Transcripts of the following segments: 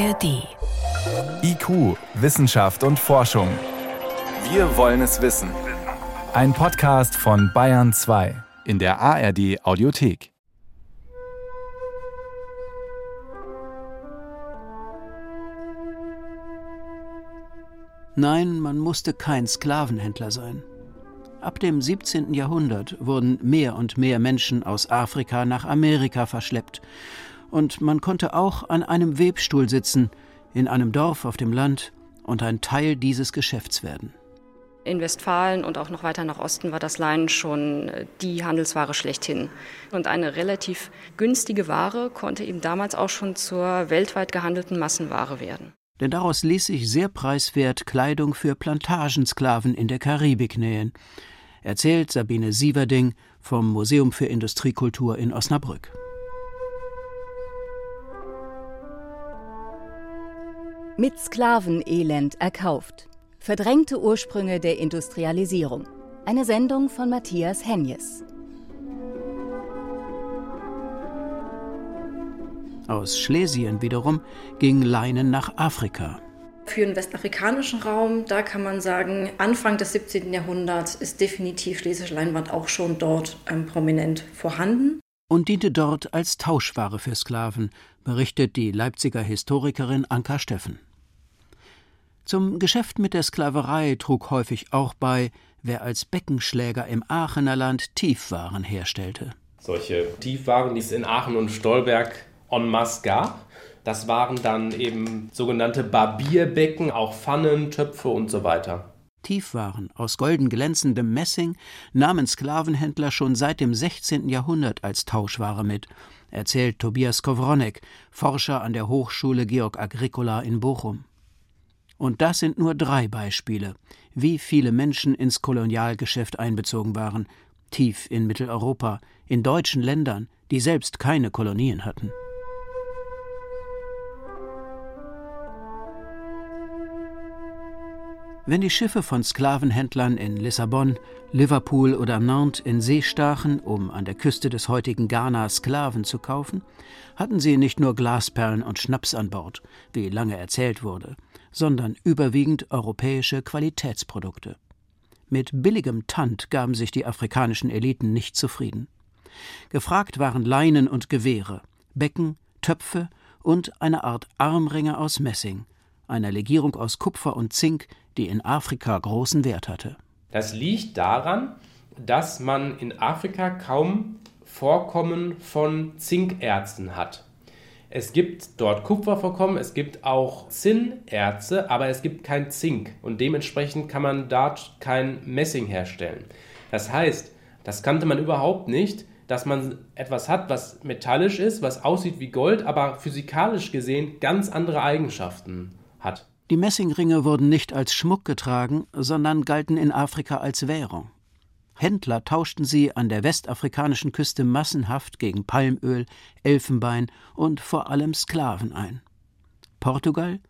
ARD. IQ, Wissenschaft und Forschung. Wir wollen es wissen. Ein Podcast von Bayern 2 in der ARD Audiothek. Nein, man musste kein Sklavenhändler sein. Ab dem 17. Jahrhundert wurden mehr und mehr Menschen aus Afrika nach Amerika verschleppt, und man konnte auch an einem Webstuhl sitzen, in einem Dorf auf dem Land und ein Teil dieses Geschäfts werden. In Westfalen und auch noch weiter nach Osten war das Leinen schon äh, die Handelsware schlechthin. Und eine relativ günstige Ware konnte eben damals auch schon zur weltweit gehandelten Massenware werden. Denn daraus ließ sich sehr preiswert Kleidung für Plantagensklaven in der Karibik nähen erzählt Sabine Sieverding vom Museum für Industriekultur in Osnabrück. Mit Sklavenelend erkauft. Verdrängte Ursprünge der Industrialisierung. Eine Sendung von Matthias Henjes. Aus Schlesien wiederum ging Leinen nach Afrika. Für den westafrikanischen Raum, da kann man sagen, Anfang des 17. Jahrhunderts ist definitiv schlesische Leinwand auch schon dort ähm, prominent vorhanden. Und diente dort als Tauschware für Sklaven, berichtet die Leipziger Historikerin Anka Steffen. Zum Geschäft mit der Sklaverei trug häufig auch bei, wer als Beckenschläger im Aachener Land Tiefwaren herstellte. Solche Tiefwaren, die es in Aachen und Stolberg en masse gab, das waren dann eben sogenannte Barbierbecken, auch Pfannen, Töpfe und so weiter. Tiefwaren aus golden glänzendem Messing nahmen Sklavenhändler schon seit dem 16. Jahrhundert als Tauschware mit, erzählt Tobias Kowronek, Forscher an der Hochschule Georg Agricola in Bochum. Und das sind nur drei Beispiele, wie viele Menschen ins Kolonialgeschäft einbezogen waren, tief in Mitteleuropa, in deutschen Ländern, die selbst keine Kolonien hatten. Wenn die Schiffe von Sklavenhändlern in Lissabon, Liverpool oder Nantes in See stachen, um an der Küste des heutigen Ghana Sklaven zu kaufen, hatten sie nicht nur Glasperlen und Schnaps an Bord, wie lange erzählt wurde, sondern überwiegend europäische Qualitätsprodukte. Mit billigem Tand gaben sich die afrikanischen Eliten nicht zufrieden. Gefragt waren Leinen und Gewehre, Becken, Töpfe und eine Art Armringe aus Messing, einer Legierung aus Kupfer und Zink, die in Afrika großen Wert hatte. Das liegt daran, dass man in Afrika kaum Vorkommen von Zinkerzen hat. Es gibt dort Kupfervorkommen, es gibt auch Zinnerze, aber es gibt kein Zink und dementsprechend kann man dort kein Messing herstellen. Das heißt, das kannte man überhaupt nicht, dass man etwas hat, was metallisch ist, was aussieht wie Gold, aber physikalisch gesehen ganz andere Eigenschaften hat. Die Messingringe wurden nicht als Schmuck getragen, sondern galten in Afrika als Währung. Händler tauschten sie an der westafrikanischen Küste massenhaft gegen Palmöl, Elfenbein und vor allem Sklaven ein. Portugal,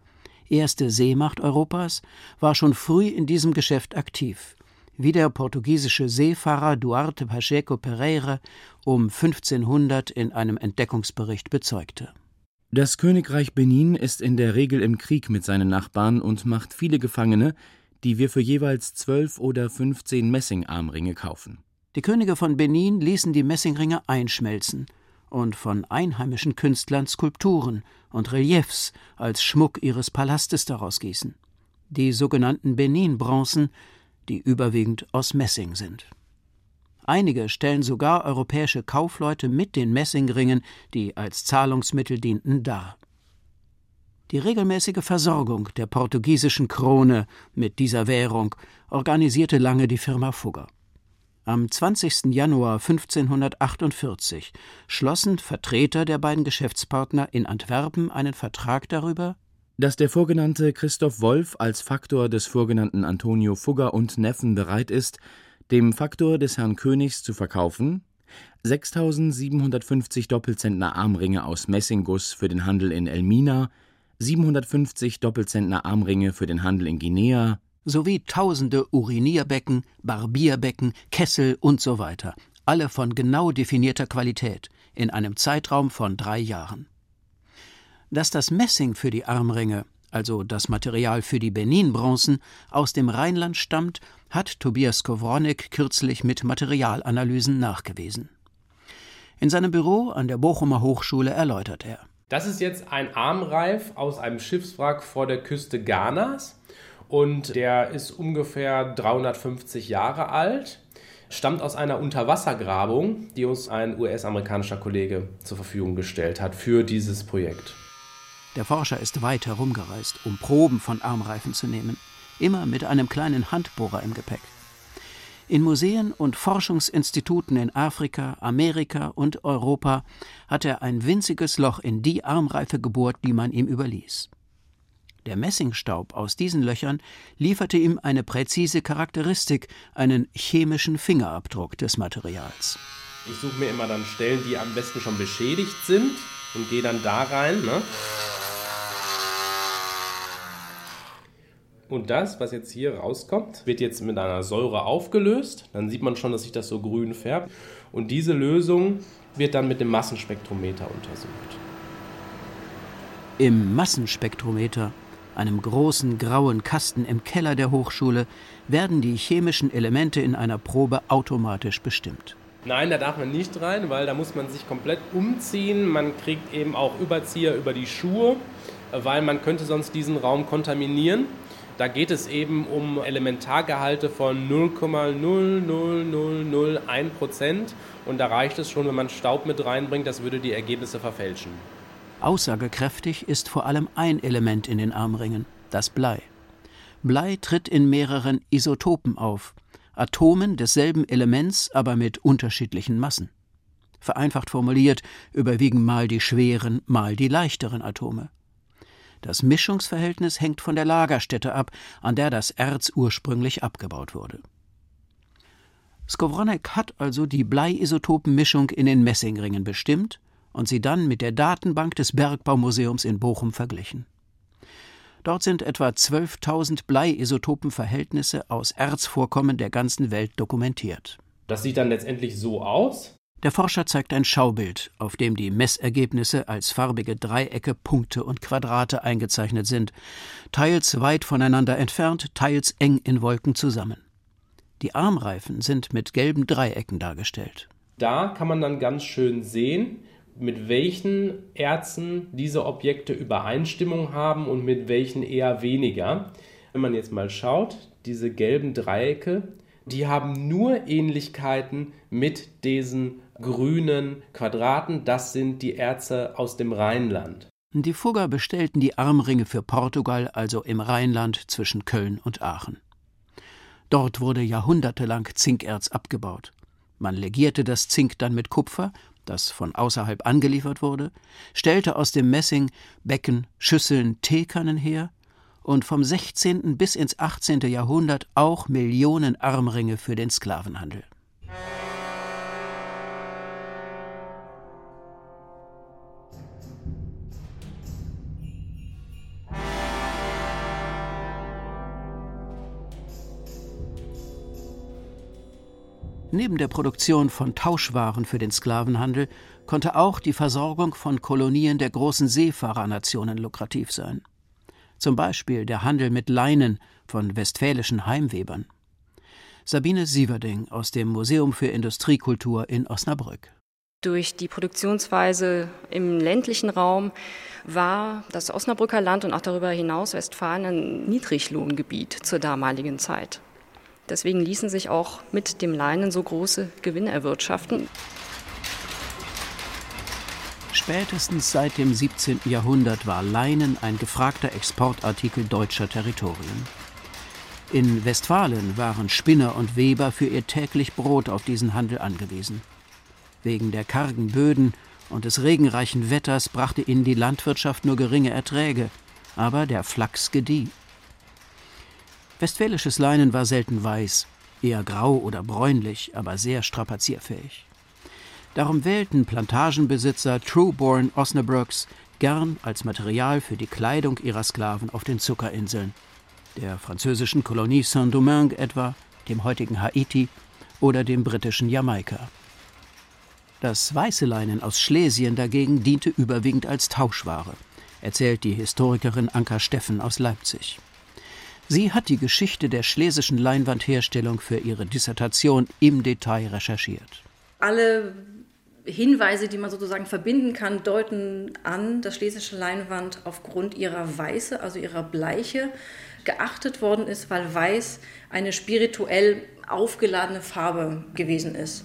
erste Seemacht Europas, war schon früh in diesem Geschäft aktiv, wie der portugiesische Seefahrer Duarte Pacheco Pereira um 1500 in einem Entdeckungsbericht bezeugte. Das Königreich Benin ist in der Regel im Krieg mit seinen Nachbarn und macht viele Gefangene, die wir für jeweils zwölf oder fünfzehn Messingarmringe kaufen. Die Könige von Benin ließen die Messingringe einschmelzen und von einheimischen Künstlern Skulpturen und Reliefs als Schmuck ihres Palastes daraus gießen. Die sogenannten Benin-Bronzen, die überwiegend aus Messing sind. Einige stellen sogar europäische Kaufleute mit den Messingringen, die als Zahlungsmittel dienten, dar. Die regelmäßige Versorgung der portugiesischen Krone mit dieser Währung organisierte lange die Firma Fugger. Am 20. Januar 1548 schlossen Vertreter der beiden Geschäftspartner in Antwerpen einen Vertrag darüber, dass der vorgenannte Christoph Wolf als Faktor des vorgenannten Antonio Fugger und Neffen bereit ist, dem Faktor des Herrn Königs zu verkaufen 6.750 Doppelzentner Armringe aus Messingguss für den Handel in Elmina, 750 Doppelzentner Armringe für den Handel in Guinea sowie tausende Urinierbecken, Barbierbecken, Kessel und so weiter, alle von genau definierter Qualität, in einem Zeitraum von drei Jahren. Dass das Messing für die Armringe, also das Material für die Benin-Bronzen, aus dem Rheinland stammt, hat Tobias Skowronek kürzlich mit Materialanalysen nachgewiesen. In seinem Büro an der Bochumer Hochschule erläutert er. Das ist jetzt ein Armreif aus einem Schiffswrack vor der Küste Ghanas und der ist ungefähr 350 Jahre alt, stammt aus einer Unterwassergrabung, die uns ein US-amerikanischer Kollege zur Verfügung gestellt hat für dieses Projekt. Der Forscher ist weit herumgereist, um Proben von Armreifen zu nehmen, immer mit einem kleinen Handbohrer im Gepäck. In Museen und Forschungsinstituten in Afrika, Amerika und Europa hat er ein winziges Loch in die Armreife gebohrt, die man ihm überließ. Der Messingstaub aus diesen Löchern lieferte ihm eine präzise Charakteristik, einen chemischen Fingerabdruck des Materials. Ich suche mir immer dann Stellen, die am besten schon beschädigt sind und gehe dann da rein. Ne? Und das, was jetzt hier rauskommt, wird jetzt mit einer Säure aufgelöst. Dann sieht man schon, dass sich das so grün färbt. Und diese Lösung wird dann mit dem Massenspektrometer untersucht. Im Massenspektrometer, einem großen grauen Kasten im Keller der Hochschule, werden die chemischen Elemente in einer Probe automatisch bestimmt. Nein, da darf man nicht rein, weil da muss man sich komplett umziehen. Man kriegt eben auch Überzieher über die Schuhe, weil man könnte sonst diesen Raum kontaminieren. Da geht es eben um Elementargehalte von 0,00001 Prozent. Und da reicht es schon, wenn man Staub mit reinbringt, das würde die Ergebnisse verfälschen. Aussagekräftig ist vor allem ein Element in den Armringen, das Blei. Blei tritt in mehreren Isotopen auf, Atomen desselben Elements, aber mit unterschiedlichen Massen. Vereinfacht formuliert überwiegen mal die schweren, mal die leichteren Atome. Das Mischungsverhältnis hängt von der Lagerstätte ab, an der das Erz ursprünglich abgebaut wurde. Skowronek hat also die Bleiisotopenmischung in den Messingringen bestimmt und sie dann mit der Datenbank des Bergbaumuseums in Bochum verglichen. Dort sind etwa 12.000 Bleiisotopenverhältnisse aus Erzvorkommen der ganzen Welt dokumentiert. Das sieht dann letztendlich so aus. Der Forscher zeigt ein Schaubild, auf dem die Messergebnisse als farbige Dreiecke, Punkte und Quadrate eingezeichnet sind, teils weit voneinander entfernt, teils eng in Wolken zusammen. Die Armreifen sind mit gelben Dreiecken dargestellt. Da kann man dann ganz schön sehen, mit welchen Erzen diese Objekte Übereinstimmung haben und mit welchen eher weniger. Wenn man jetzt mal schaut, diese gelben Dreiecke, die haben nur Ähnlichkeiten mit diesen grünen Quadraten. Das sind die Erze aus dem Rheinland. Die Fugger bestellten die Armringe für Portugal, also im Rheinland zwischen Köln und Aachen. Dort wurde jahrhundertelang Zinkerz abgebaut. Man legierte das Zink dann mit Kupfer, das von außerhalb angeliefert wurde, stellte aus dem Messing Becken, Schüsseln, Teekannen her und vom 16. bis ins 18. Jahrhundert auch Millionen Armringe für den Sklavenhandel. Neben der Produktion von Tauschwaren für den Sklavenhandel konnte auch die Versorgung von Kolonien der großen Seefahrernationen lukrativ sein. Zum Beispiel der Handel mit Leinen von westfälischen Heimwebern. Sabine Sieverding aus dem Museum für Industriekultur in Osnabrück. Durch die Produktionsweise im ländlichen Raum war das Osnabrücker Land und auch darüber hinaus Westfalen ein Niedriglohngebiet zur damaligen Zeit. Deswegen ließen sich auch mit dem Leinen so große Gewinne erwirtschaften. Spätestens seit dem 17. Jahrhundert war Leinen ein gefragter Exportartikel deutscher Territorien. In Westfalen waren Spinner und Weber für ihr täglich Brot auf diesen Handel angewiesen. Wegen der kargen Böden und des regenreichen Wetters brachte ihnen die Landwirtschaft nur geringe Erträge, aber der Flachs gedieh. Westfälisches Leinen war selten weiß, eher grau oder bräunlich, aber sehr strapazierfähig. Darum wählten Plantagenbesitzer Trueborn Osnabrücks gern als Material für die Kleidung ihrer Sklaven auf den Zuckerinseln, der französischen Kolonie Saint-Domingue etwa, dem heutigen Haiti oder dem britischen Jamaika. Das weiße Leinen aus Schlesien dagegen diente überwiegend als Tauschware. erzählt die Historikerin Anka Steffen aus Leipzig. Sie hat die Geschichte der schlesischen Leinwandherstellung für ihre Dissertation im Detail recherchiert. Alle Hinweise, die man sozusagen verbinden kann, deuten an, dass schlesische Leinwand aufgrund ihrer Weiße, also ihrer Bleiche, geachtet worden ist, weil Weiß eine spirituell aufgeladene Farbe gewesen ist.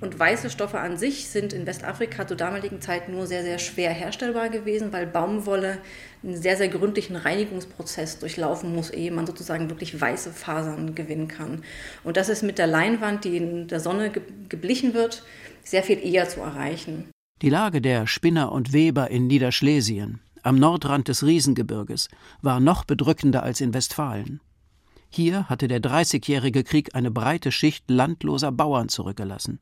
Und weiße Stoffe an sich sind in Westafrika zur damaligen Zeit nur sehr, sehr schwer herstellbar gewesen, weil Baumwolle einen sehr, sehr gründlichen Reinigungsprozess durchlaufen muss, ehe man sozusagen wirklich weiße Fasern gewinnen kann. Und das ist mit der Leinwand, die in der Sonne geblichen wird, sehr viel eher zu erreichen. Die Lage der Spinner und Weber in Niederschlesien, am Nordrand des Riesengebirges, war noch bedrückender als in Westfalen. Hier hatte der Dreißigjährige Krieg eine breite Schicht landloser Bauern zurückgelassen.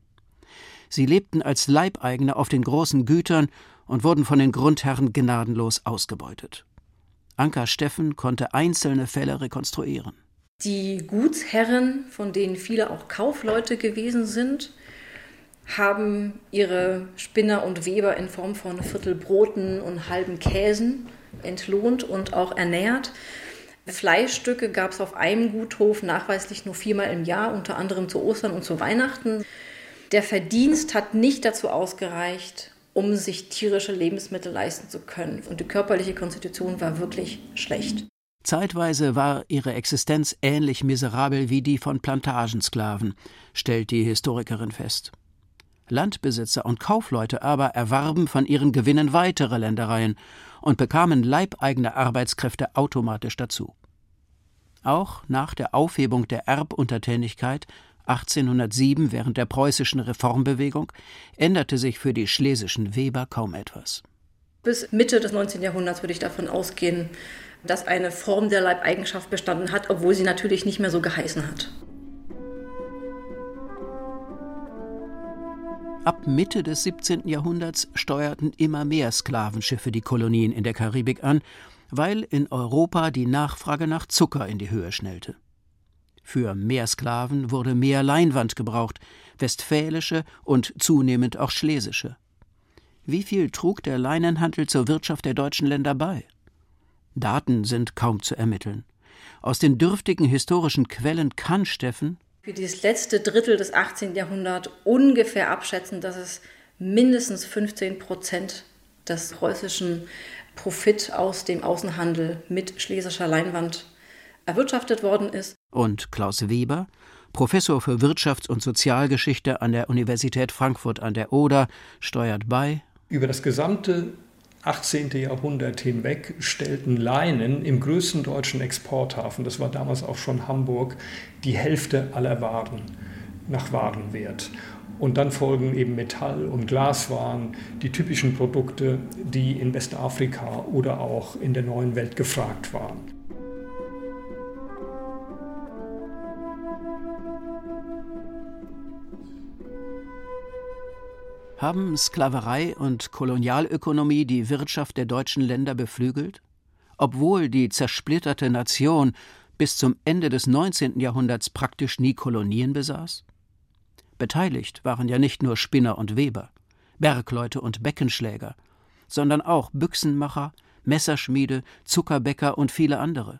Sie lebten als Leibeigene auf den großen Gütern und wurden von den Grundherren gnadenlos ausgebeutet. Anka Steffen konnte einzelne Fälle rekonstruieren. Die Gutsherren, von denen viele auch Kaufleute gewesen sind, haben ihre Spinner und Weber in Form von Viertelbroten und halben Käsen entlohnt und auch ernährt. Fleischstücke gab es auf einem Guthof nachweislich nur viermal im Jahr, unter anderem zu Ostern und zu Weihnachten. Der Verdienst hat nicht dazu ausgereicht, um sich tierische Lebensmittel leisten zu können. Und die körperliche Konstitution war wirklich schlecht. Zeitweise war ihre Existenz ähnlich miserabel wie die von Plantagensklaven, stellt die Historikerin fest. Landbesitzer und Kaufleute aber erwarben von ihren Gewinnen weitere Ländereien und bekamen leibeigene Arbeitskräfte automatisch dazu. Auch nach der Aufhebung der Erbuntertänigkeit 1807 während der preußischen Reformbewegung änderte sich für die schlesischen Weber kaum etwas. Bis Mitte des 19. Jahrhunderts würde ich davon ausgehen, dass eine Form der Leibeigenschaft bestanden hat, obwohl sie natürlich nicht mehr so geheißen hat. Ab Mitte des 17. Jahrhunderts steuerten immer mehr Sklavenschiffe die Kolonien in der Karibik an, weil in Europa die Nachfrage nach Zucker in die Höhe schnellte. Für mehr Sklaven wurde mehr Leinwand gebraucht, westfälische und zunehmend auch schlesische. Wie viel trug der Leinenhandel zur Wirtschaft der deutschen Länder bei? Daten sind kaum zu ermitteln. Aus den dürftigen historischen Quellen kann Steffen für dieses letzte Drittel des 18. Jahrhunderts ungefähr abschätzen, dass es mindestens 15 Prozent des preußischen Profit aus dem Außenhandel mit schlesischer Leinwand erwirtschaftet worden ist. Und Klaus Weber, Professor für Wirtschafts- und Sozialgeschichte an der Universität Frankfurt an der Oder, steuert bei. Über das gesamte 18. Jahrhundert hinweg stellten Leinen im größten deutschen Exporthafen, das war damals auch schon Hamburg, die Hälfte aller Waren nach Warenwert. Und dann folgen eben Metall- und Glaswaren, die typischen Produkte, die in Westafrika oder auch in der neuen Welt gefragt waren. Haben Sklaverei und Kolonialökonomie die Wirtschaft der deutschen Länder beflügelt? Obwohl die zersplitterte Nation bis zum Ende des 19. Jahrhunderts praktisch nie Kolonien besaß? Beteiligt waren ja nicht nur Spinner und Weber, Bergleute und Beckenschläger, sondern auch Büchsenmacher, Messerschmiede, Zuckerbäcker und viele andere.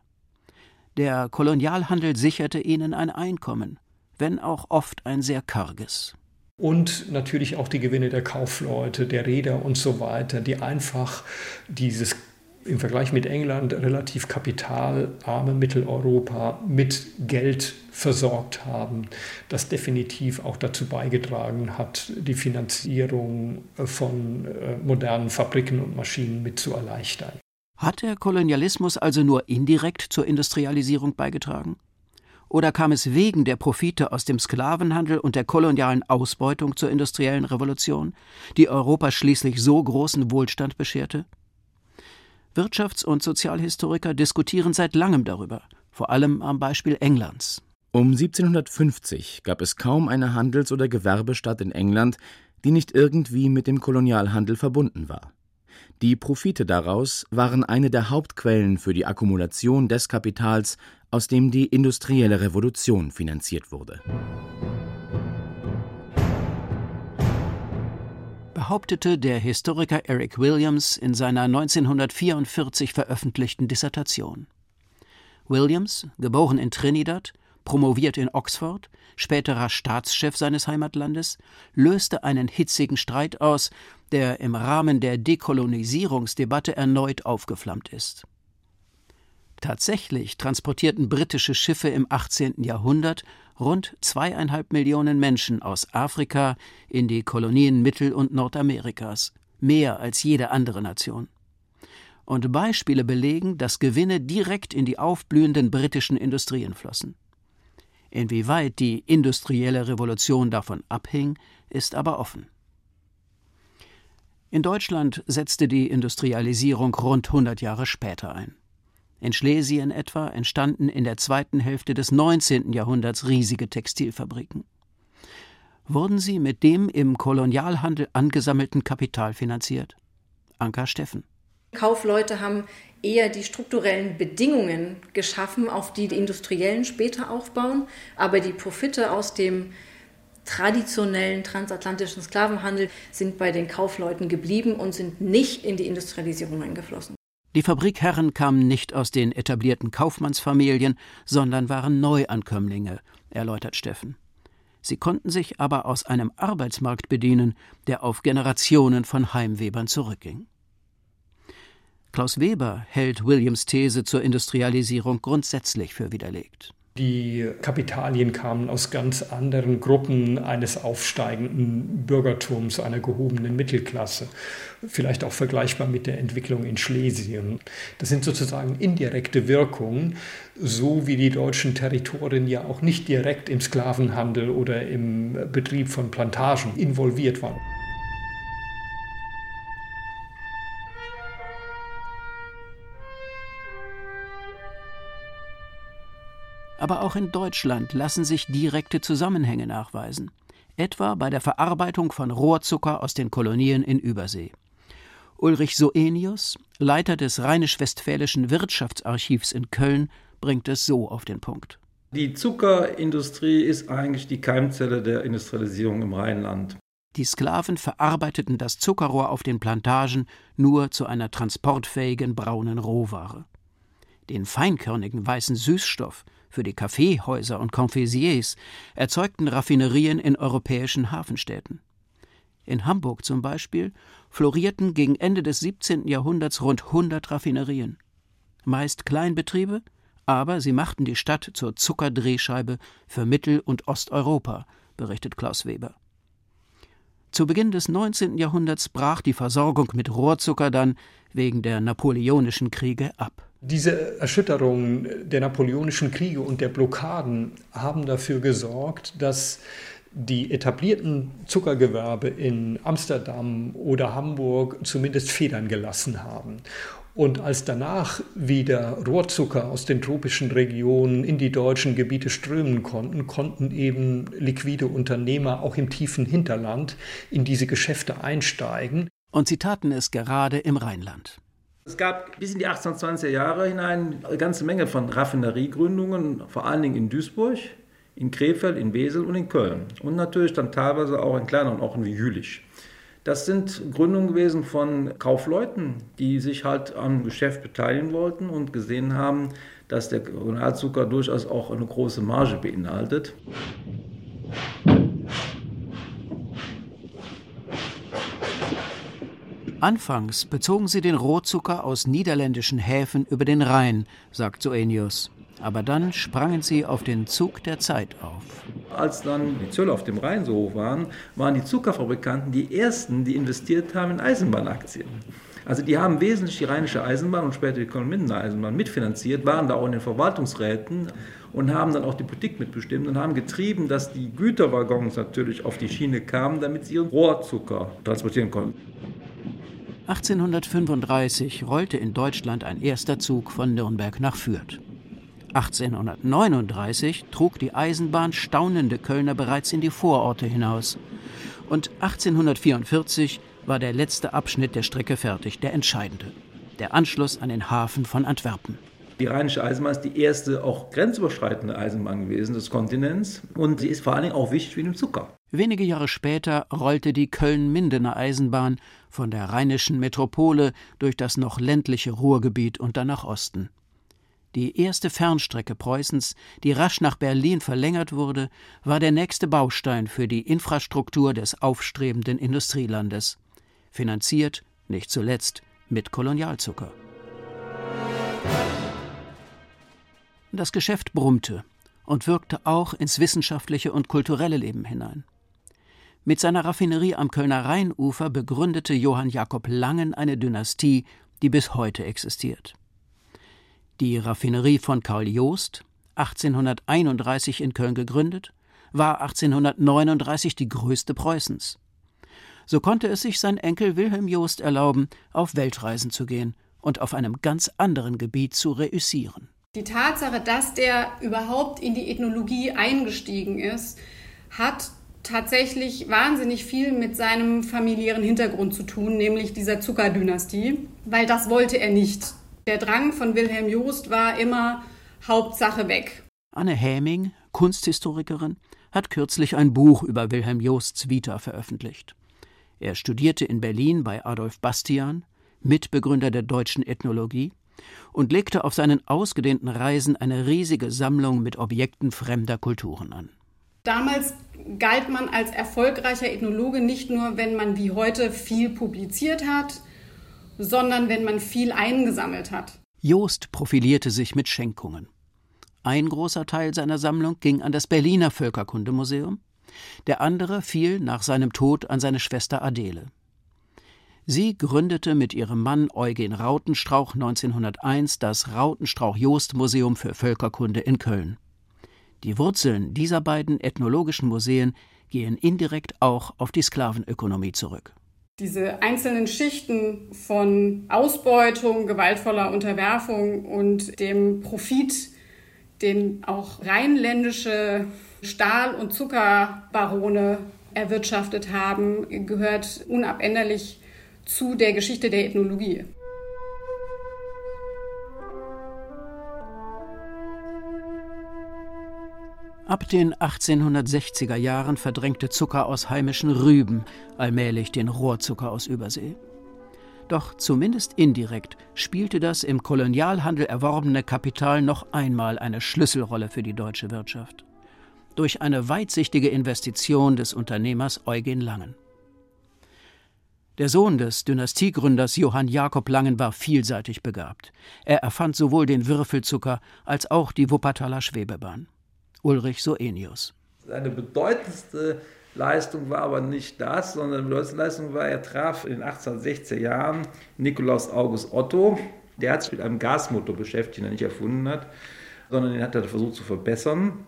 Der Kolonialhandel sicherte ihnen ein Einkommen, wenn auch oft ein sehr karges und natürlich auch die Gewinne der Kaufleute, der Reeder und so weiter, die einfach dieses im Vergleich mit England relativ kapitalarme Mitteleuropa mit Geld versorgt haben, das definitiv auch dazu beigetragen hat, die Finanzierung von äh, modernen Fabriken und Maschinen mit zu erleichtern. Hat der Kolonialismus also nur indirekt zur Industrialisierung beigetragen? Oder kam es wegen der Profite aus dem Sklavenhandel und der kolonialen Ausbeutung zur industriellen Revolution, die Europa schließlich so großen Wohlstand bescherte? Wirtschafts- und Sozialhistoriker diskutieren seit langem darüber, vor allem am Beispiel Englands. Um 1750 gab es kaum eine Handels- oder Gewerbestadt in England, die nicht irgendwie mit dem Kolonialhandel verbunden war. Die Profite daraus waren eine der Hauptquellen für die Akkumulation des Kapitals, aus dem die industrielle Revolution finanziert wurde. behauptete der Historiker Eric Williams in seiner 1944 veröffentlichten Dissertation. Williams, geboren in Trinidad, promoviert in Oxford, späterer Staatschef seines Heimatlandes, löste einen hitzigen Streit aus, der im Rahmen der Dekolonisierungsdebatte erneut aufgeflammt ist. Tatsächlich transportierten britische Schiffe im 18. Jahrhundert rund zweieinhalb Millionen Menschen aus Afrika in die Kolonien Mittel- und Nordamerikas, mehr als jede andere Nation. Und Beispiele belegen, dass Gewinne direkt in die aufblühenden britischen Industrien flossen. Inwieweit die industrielle Revolution davon abhing, ist aber offen. In Deutschland setzte die Industrialisierung rund 100 Jahre später ein. In Schlesien etwa entstanden in der zweiten Hälfte des 19. Jahrhunderts riesige Textilfabriken. Wurden sie mit dem im Kolonialhandel angesammelten Kapital finanziert? Anka Steffen. Kaufleute haben eher die strukturellen Bedingungen geschaffen, auf die die Industriellen später aufbauen, aber die Profite aus dem traditionellen transatlantischen Sklavenhandel sind bei den Kaufleuten geblieben und sind nicht in die Industrialisierung eingeflossen. Die Fabrikherren kamen nicht aus den etablierten Kaufmannsfamilien, sondern waren Neuankömmlinge, erläutert Steffen. Sie konnten sich aber aus einem Arbeitsmarkt bedienen, der auf Generationen von Heimwebern zurückging. Klaus Weber hält Williams These zur Industrialisierung grundsätzlich für widerlegt. Die Kapitalien kamen aus ganz anderen Gruppen eines aufsteigenden Bürgertums, einer gehobenen Mittelklasse. Vielleicht auch vergleichbar mit der Entwicklung in Schlesien. Das sind sozusagen indirekte Wirkungen, so wie die deutschen Territorien ja auch nicht direkt im Sklavenhandel oder im Betrieb von Plantagen involviert waren. Aber auch in Deutschland lassen sich direkte Zusammenhänge nachweisen, etwa bei der Verarbeitung von Rohrzucker aus den Kolonien in Übersee. Ulrich Soenius, Leiter des Rheinisch-Westfälischen Wirtschaftsarchivs in Köln, bringt es so auf den Punkt. Die Zuckerindustrie ist eigentlich die Keimzelle der Industrialisierung im Rheinland. Die Sklaven verarbeiteten das Zuckerrohr auf den Plantagen nur zu einer transportfähigen braunen Rohware. Den feinkörnigen weißen Süßstoff, für die Kaffeehäuser und Confiseers erzeugten Raffinerien in europäischen Hafenstädten. In Hamburg zum Beispiel florierten gegen Ende des 17. Jahrhunderts rund 100 Raffinerien. Meist Kleinbetriebe, aber sie machten die Stadt zur Zuckerdrehscheibe für Mittel- und Osteuropa, berichtet Klaus Weber. Zu Beginn des 19. Jahrhunderts brach die Versorgung mit Rohrzucker dann wegen der napoleonischen Kriege ab. Diese Erschütterungen der napoleonischen Kriege und der Blockaden haben dafür gesorgt, dass die etablierten Zuckergewerbe in Amsterdam oder Hamburg zumindest Federn gelassen haben. Und als danach wieder Rohrzucker aus den tropischen Regionen in die deutschen Gebiete strömen konnten, konnten eben liquide Unternehmer auch im tiefen Hinterland in diese Geschäfte einsteigen. Und sie taten es gerade im Rheinland. Es gab bis in die 1820er Jahre hinein eine ganze Menge von Raffineriegründungen, vor allen Dingen in Duisburg, in Krefeld, in Wesel und in Köln. Und natürlich dann teilweise auch in kleineren Orten wie Jülich. Das sind Gründungen gewesen von Kaufleuten, die sich halt am Geschäft beteiligen wollten und gesehen haben, dass der Regionalzucker durchaus auch eine große Marge beinhaltet. Anfangs bezogen sie den Rohzucker aus niederländischen Häfen über den Rhein, sagt Soenius. Aber dann sprangen sie auf den Zug der Zeit auf. Als dann die Zölle auf dem Rhein so hoch waren, waren die Zuckerfabrikanten die ersten, die investiert haben in Eisenbahnaktien. Also die haben wesentlich die rheinische Eisenbahn und später die Köln-Mindener Eisenbahn mitfinanziert, waren da auch in den Verwaltungsräten und haben dann auch die Politik mitbestimmt und haben getrieben, dass die Güterwaggons natürlich auf die Schiene kamen, damit sie ihren Rohrzucker transportieren konnten. 1835 rollte in Deutschland ein erster Zug von Nürnberg nach Fürth. 1839 trug die Eisenbahn staunende Kölner bereits in die Vororte hinaus. Und 1844 war der letzte Abschnitt der Strecke fertig, der entscheidende, der Anschluss an den Hafen von Antwerpen. Die Rheinische Eisenbahn ist die erste auch grenzüberschreitende Eisenbahn gewesen des Kontinents und sie ist vor allen Dingen auch wichtig wie dem Zucker. Wenige Jahre später rollte die Köln-Mindener Eisenbahn von der rheinischen Metropole durch das noch ländliche Ruhrgebiet und dann nach Osten. Die erste Fernstrecke Preußens, die rasch nach Berlin verlängert wurde, war der nächste Baustein für die Infrastruktur des aufstrebenden Industrielandes, finanziert, nicht zuletzt, mit Kolonialzucker. Das Geschäft brummte und wirkte auch ins wissenschaftliche und kulturelle Leben hinein. Mit seiner Raffinerie am Kölner Rheinufer begründete Johann Jakob Langen eine Dynastie, die bis heute existiert. Die Raffinerie von Karl Joost, 1831 in Köln gegründet, war 1839 die größte Preußens. So konnte es sich sein Enkel Wilhelm Joost erlauben, auf Weltreisen zu gehen und auf einem ganz anderen Gebiet zu reüssieren. Die Tatsache, dass der überhaupt in die Ethnologie eingestiegen ist, hat tatsächlich wahnsinnig viel mit seinem familiären Hintergrund zu tun, nämlich dieser Zuckerdynastie, weil das wollte er nicht. Der Drang von Wilhelm Joost war immer Hauptsache weg. Anne Häming, Kunsthistorikerin, hat kürzlich ein Buch über Wilhelm Joosts Vita veröffentlicht. Er studierte in Berlin bei Adolf Bastian, Mitbegründer der deutschen Ethnologie, und legte auf seinen ausgedehnten Reisen eine riesige Sammlung mit Objekten fremder Kulturen an. Damals galt man als erfolgreicher Ethnologe nicht nur, wenn man wie heute viel publiziert hat, sondern wenn man viel eingesammelt hat. Joost profilierte sich mit Schenkungen. Ein großer Teil seiner Sammlung ging an das Berliner Völkerkundemuseum, der andere fiel nach seinem Tod an seine Schwester Adele. Sie gründete mit ihrem Mann Eugen Rautenstrauch 1901 das Rautenstrauch-Jost-Museum für Völkerkunde in Köln. Die Wurzeln dieser beiden ethnologischen Museen gehen indirekt auch auf die Sklavenökonomie zurück. Diese einzelnen Schichten von Ausbeutung, gewaltvoller Unterwerfung und dem Profit, den auch rheinländische Stahl- und Zuckerbarone erwirtschaftet haben, gehört unabänderlich zu der Geschichte der Ethnologie. Ab den 1860er Jahren verdrängte Zucker aus heimischen Rüben allmählich den Rohrzucker aus Übersee. Doch zumindest indirekt spielte das im Kolonialhandel erworbene Kapital noch einmal eine Schlüsselrolle für die deutsche Wirtschaft. Durch eine weitsichtige Investition des Unternehmers Eugen Langen. Der Sohn des Dynastiegründers Johann Jakob Langen war vielseitig begabt. Er erfand sowohl den Würfelzucker als auch die Wuppertaler Schwebebahn. Ulrich Soenius. Seine bedeutendste Leistung war aber nicht das, sondern die bedeutendste Leistung war, er traf in den 1860er Jahren Nikolaus August Otto. Der hat sich mit einem Gasmotor beschäftigt, den er nicht erfunden hat, sondern den hat er versucht zu verbessern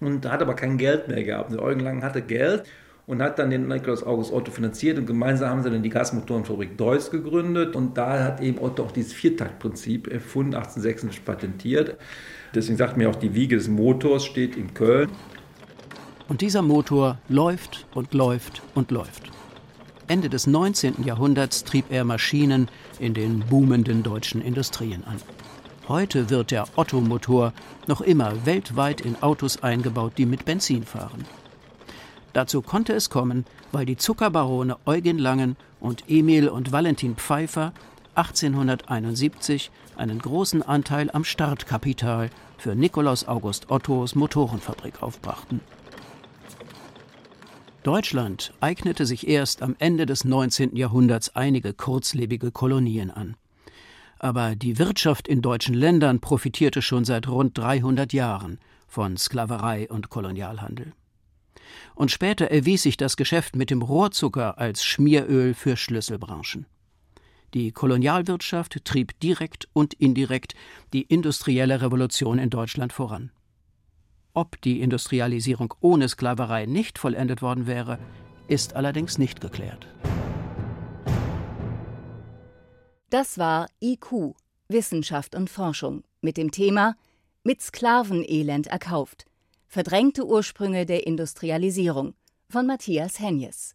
und hat aber kein Geld mehr gehabt. Der Eugen Lang hatte Geld und hat dann den Nikolaus August Otto finanziert und gemeinsam haben sie dann die Gasmotorenfabrik Deuss gegründet und da hat eben Otto auch dieses Viertaktprinzip erfunden, 1866 patentiert. Deswegen sagt mir auch, die Wiege des Motors steht in Köln. Und dieser Motor läuft und läuft und läuft. Ende des 19. Jahrhunderts trieb er Maschinen in den boomenden deutschen Industrien an. Heute wird der Otto-Motor noch immer weltweit in Autos eingebaut, die mit Benzin fahren. Dazu konnte es kommen, weil die Zuckerbarone Eugen Langen und Emil und Valentin Pfeiffer 1871 einen großen Anteil am Startkapital für Nikolaus August Ottos Motorenfabrik aufbrachten. Deutschland eignete sich erst am Ende des 19. Jahrhunderts einige kurzlebige Kolonien an. Aber die Wirtschaft in deutschen Ländern profitierte schon seit rund 300 Jahren von Sklaverei und Kolonialhandel und später erwies sich das Geschäft mit dem Rohrzucker als Schmieröl für Schlüsselbranchen. Die Kolonialwirtschaft trieb direkt und indirekt die industrielle Revolution in Deutschland voran. Ob die Industrialisierung ohne Sklaverei nicht vollendet worden wäre, ist allerdings nicht geklärt. Das war IQ, Wissenschaft und Forschung, mit dem Thema Mit Sklavenelend erkauft Verdrängte Ursprünge der Industrialisierung. Von Matthias Henjes